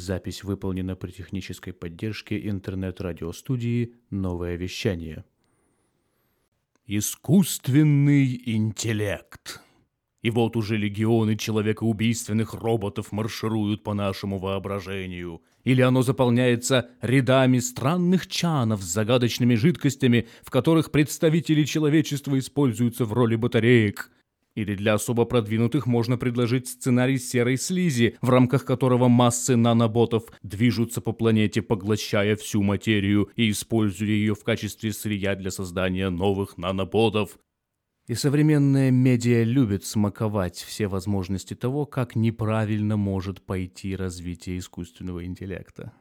Запись выполнена при технической поддержке интернет-радиостудии «Новое вещание». Искусственный интеллект. И вот уже легионы человекоубийственных роботов маршируют по нашему воображению. Или оно заполняется рядами странных чанов с загадочными жидкостями, в которых представители человечества используются в роли батареек – или для особо продвинутых можно предложить сценарий серой слизи, в рамках которого массы наноботов движутся по планете, поглощая всю материю и используя ее в качестве сырья для создания новых наноботов. И современная медиа любит смаковать все возможности того, как неправильно может пойти развитие искусственного интеллекта.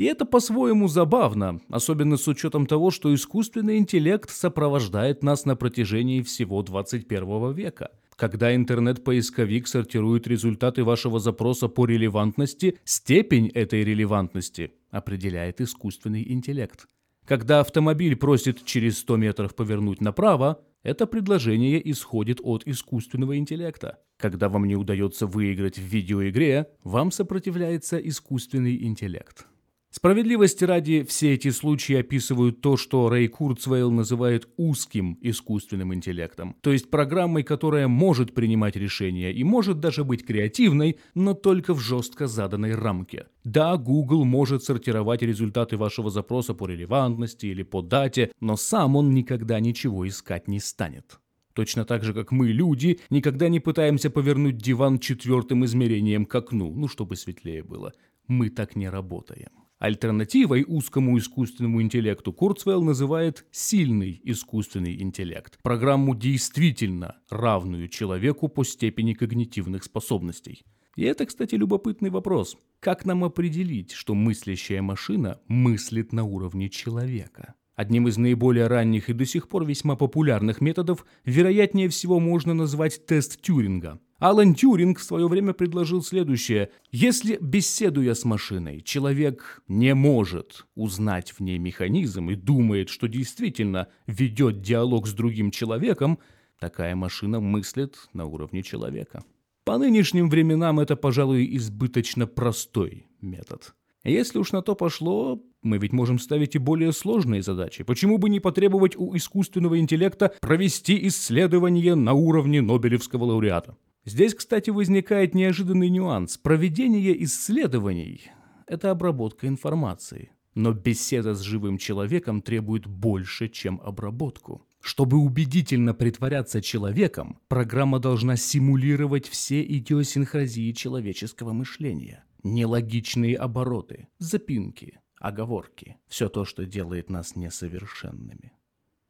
И это по-своему забавно, особенно с учетом того, что искусственный интеллект сопровождает нас на протяжении всего 21 века. Когда интернет-поисковик сортирует результаты вашего запроса по релевантности, степень этой релевантности определяет искусственный интеллект. Когда автомобиль просит через 100 метров повернуть направо, это предложение исходит от искусственного интеллекта. Когда вам не удается выиграть в видеоигре, вам сопротивляется искусственный интеллект. Справедливости ради, все эти случаи описывают то, что Рэй Курцвейл называет узким искусственным интеллектом, то есть программой, которая может принимать решения и может даже быть креативной, но только в жестко заданной рамке. Да, Google может сортировать результаты вашего запроса по релевантности или по дате, но сам он никогда ничего искать не станет. Точно так же, как мы, люди, никогда не пытаемся повернуть диван четвертым измерением к окну, ну, чтобы светлее было. Мы так не работаем. Альтернативой узкому искусственному интеллекту Курцвелл называет сильный искусственный интеллект, программу действительно равную человеку по степени когнитивных способностей. И это, кстати, любопытный вопрос. Как нам определить, что мыслящая машина мыслит на уровне человека? Одним из наиболее ранних и до сих пор весьма популярных методов, вероятнее всего, можно назвать тест Тюринга – Алан Тюринг в свое время предложил следующее. Если, беседуя с машиной, человек не может узнать в ней механизм и думает, что действительно ведет диалог с другим человеком, такая машина мыслит на уровне человека. По нынешним временам это, пожалуй, избыточно простой метод. Если уж на то пошло, мы ведь можем ставить и более сложные задачи. Почему бы не потребовать у искусственного интеллекта провести исследование на уровне Нобелевского лауреата? Здесь, кстати, возникает неожиданный нюанс. Проведение исследований – это обработка информации. Но беседа с живым человеком требует больше, чем обработку. Чтобы убедительно притворяться человеком, программа должна симулировать все идиосинхразии человеческого мышления. Нелогичные обороты, запинки, оговорки. Все то, что делает нас несовершенными.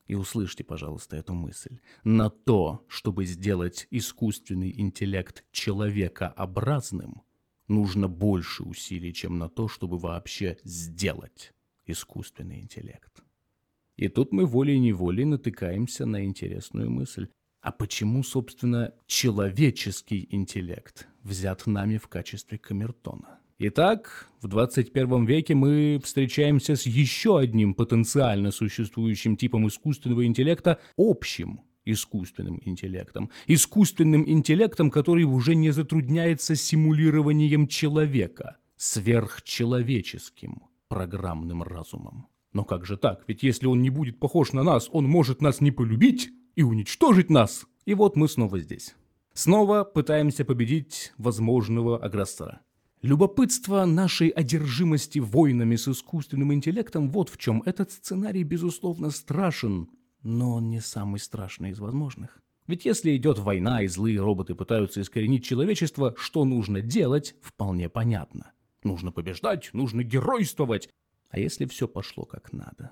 И услышьте, пожалуйста, эту мысль. На то, чтобы сделать искусственный интеллект человекообразным, нужно больше усилий, чем на то, чтобы вообще сделать искусственный интеллект. И тут мы волей-неволей натыкаемся на интересную мысль. А почему, собственно, человеческий интеллект взят нами в качестве камертона? Итак, в 21 веке мы встречаемся с еще одним потенциально существующим типом искусственного интеллекта – общим искусственным интеллектом. Искусственным интеллектом, который уже не затрудняется симулированием человека, сверхчеловеческим программным разумом. Но как же так? Ведь если он не будет похож на нас, он может нас не полюбить и уничтожить нас. И вот мы снова здесь. Снова пытаемся победить возможного агрессора. Любопытство нашей одержимости войнами с искусственным интеллектом вот в чем. Этот сценарий, безусловно, страшен, но он не самый страшный из возможных. Ведь если идет война и злые роботы пытаются искоренить человечество, что нужно делать, вполне понятно. Нужно побеждать, нужно геройствовать. А если все пошло как надо?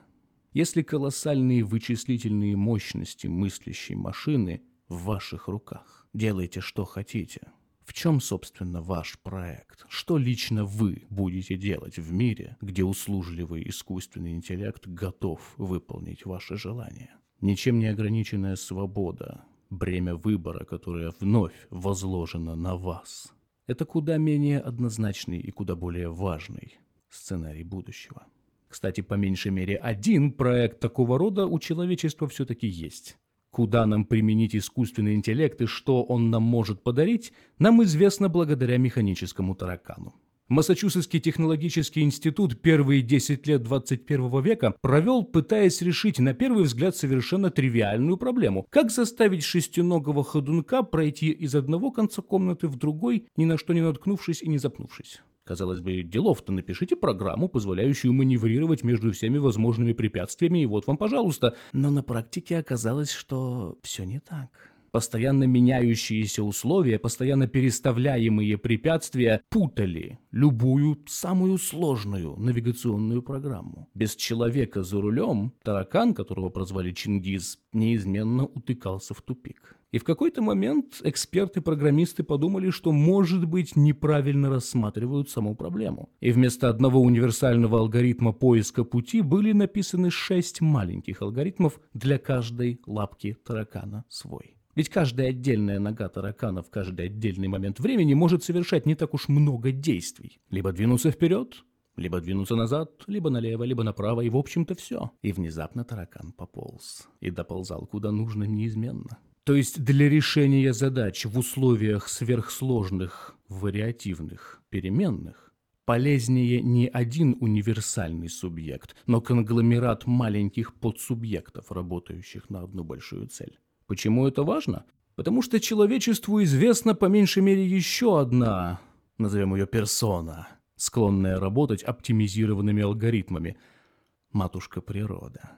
Если колоссальные вычислительные мощности мыслящей машины в ваших руках, делайте что хотите – в чем, собственно, ваш проект? Что лично вы будете делать в мире, где услужливый искусственный интеллект готов выполнить ваши желания? Ничем не ограниченная свобода, бремя выбора, которое вновь возложено на вас. Это куда менее однозначный и куда более важный сценарий будущего. Кстати, по меньшей мере один проект такого рода у человечества все-таки есть. Куда нам применить искусственный интеллект и что он нам может подарить, нам известно благодаря механическому таракану. Массачусетский технологический институт первые 10 лет 21 века провел, пытаясь решить на первый взгляд совершенно тривиальную проблему. Как заставить шестиногого ходунка пройти из одного конца комнаты в другой, ни на что не наткнувшись и не запнувшись? Казалось бы, делов-то напишите программу, позволяющую маневрировать между всеми возможными препятствиями, и вот вам, пожалуйста. Но на практике оказалось, что все не так. Постоянно меняющиеся условия, постоянно переставляемые препятствия путали любую самую сложную навигационную программу. Без человека за рулем таракан, которого прозвали Чингиз, неизменно утыкался в тупик. И в какой-то момент эксперты-программисты подумали, что, может быть, неправильно рассматривают саму проблему. И вместо одного универсального алгоритма поиска пути были написаны шесть маленьких алгоритмов для каждой лапки таракана свой. Ведь каждая отдельная нога таракана в каждый отдельный момент времени может совершать не так уж много действий. Либо двинуться вперед, либо двинуться назад, либо налево, либо направо, и в общем-то все. И внезапно таракан пополз. И доползал куда нужно неизменно. То есть для решения задач в условиях сверхсложных, вариативных, переменных полезнее не один универсальный субъект, но конгломерат маленьких подсубъектов, работающих на одну большую цель. Почему это важно? Потому что человечеству известна по меньшей мере еще одна, назовем ее персона, склонная работать оптимизированными алгоритмами – матушка природа.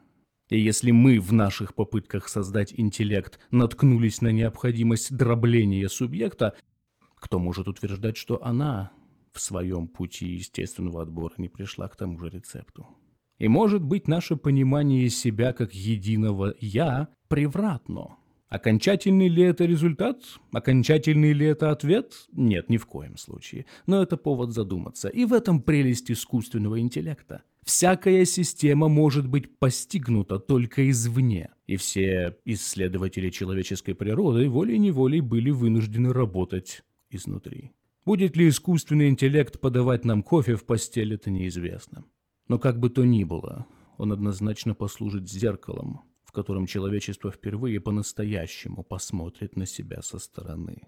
И если мы в наших попытках создать интеллект наткнулись на необходимость дробления субъекта, кто может утверждать, что она в своем пути естественного отбора не пришла к тому же рецепту? И может быть наше понимание себя как единого «я» превратно – Окончательный ли это результат? Окончательный ли это ответ? Нет, ни в коем случае. Но это повод задуматься. И в этом прелесть искусственного интеллекта. Всякая система может быть постигнута только извне, и все исследователи человеческой природы волей-неволей были вынуждены работать изнутри. Будет ли искусственный интеллект подавать нам кофе в постель, это неизвестно. Но как бы то ни было, он однозначно послужит зеркалом, в котором человечество впервые по-настоящему посмотрит на себя со стороны.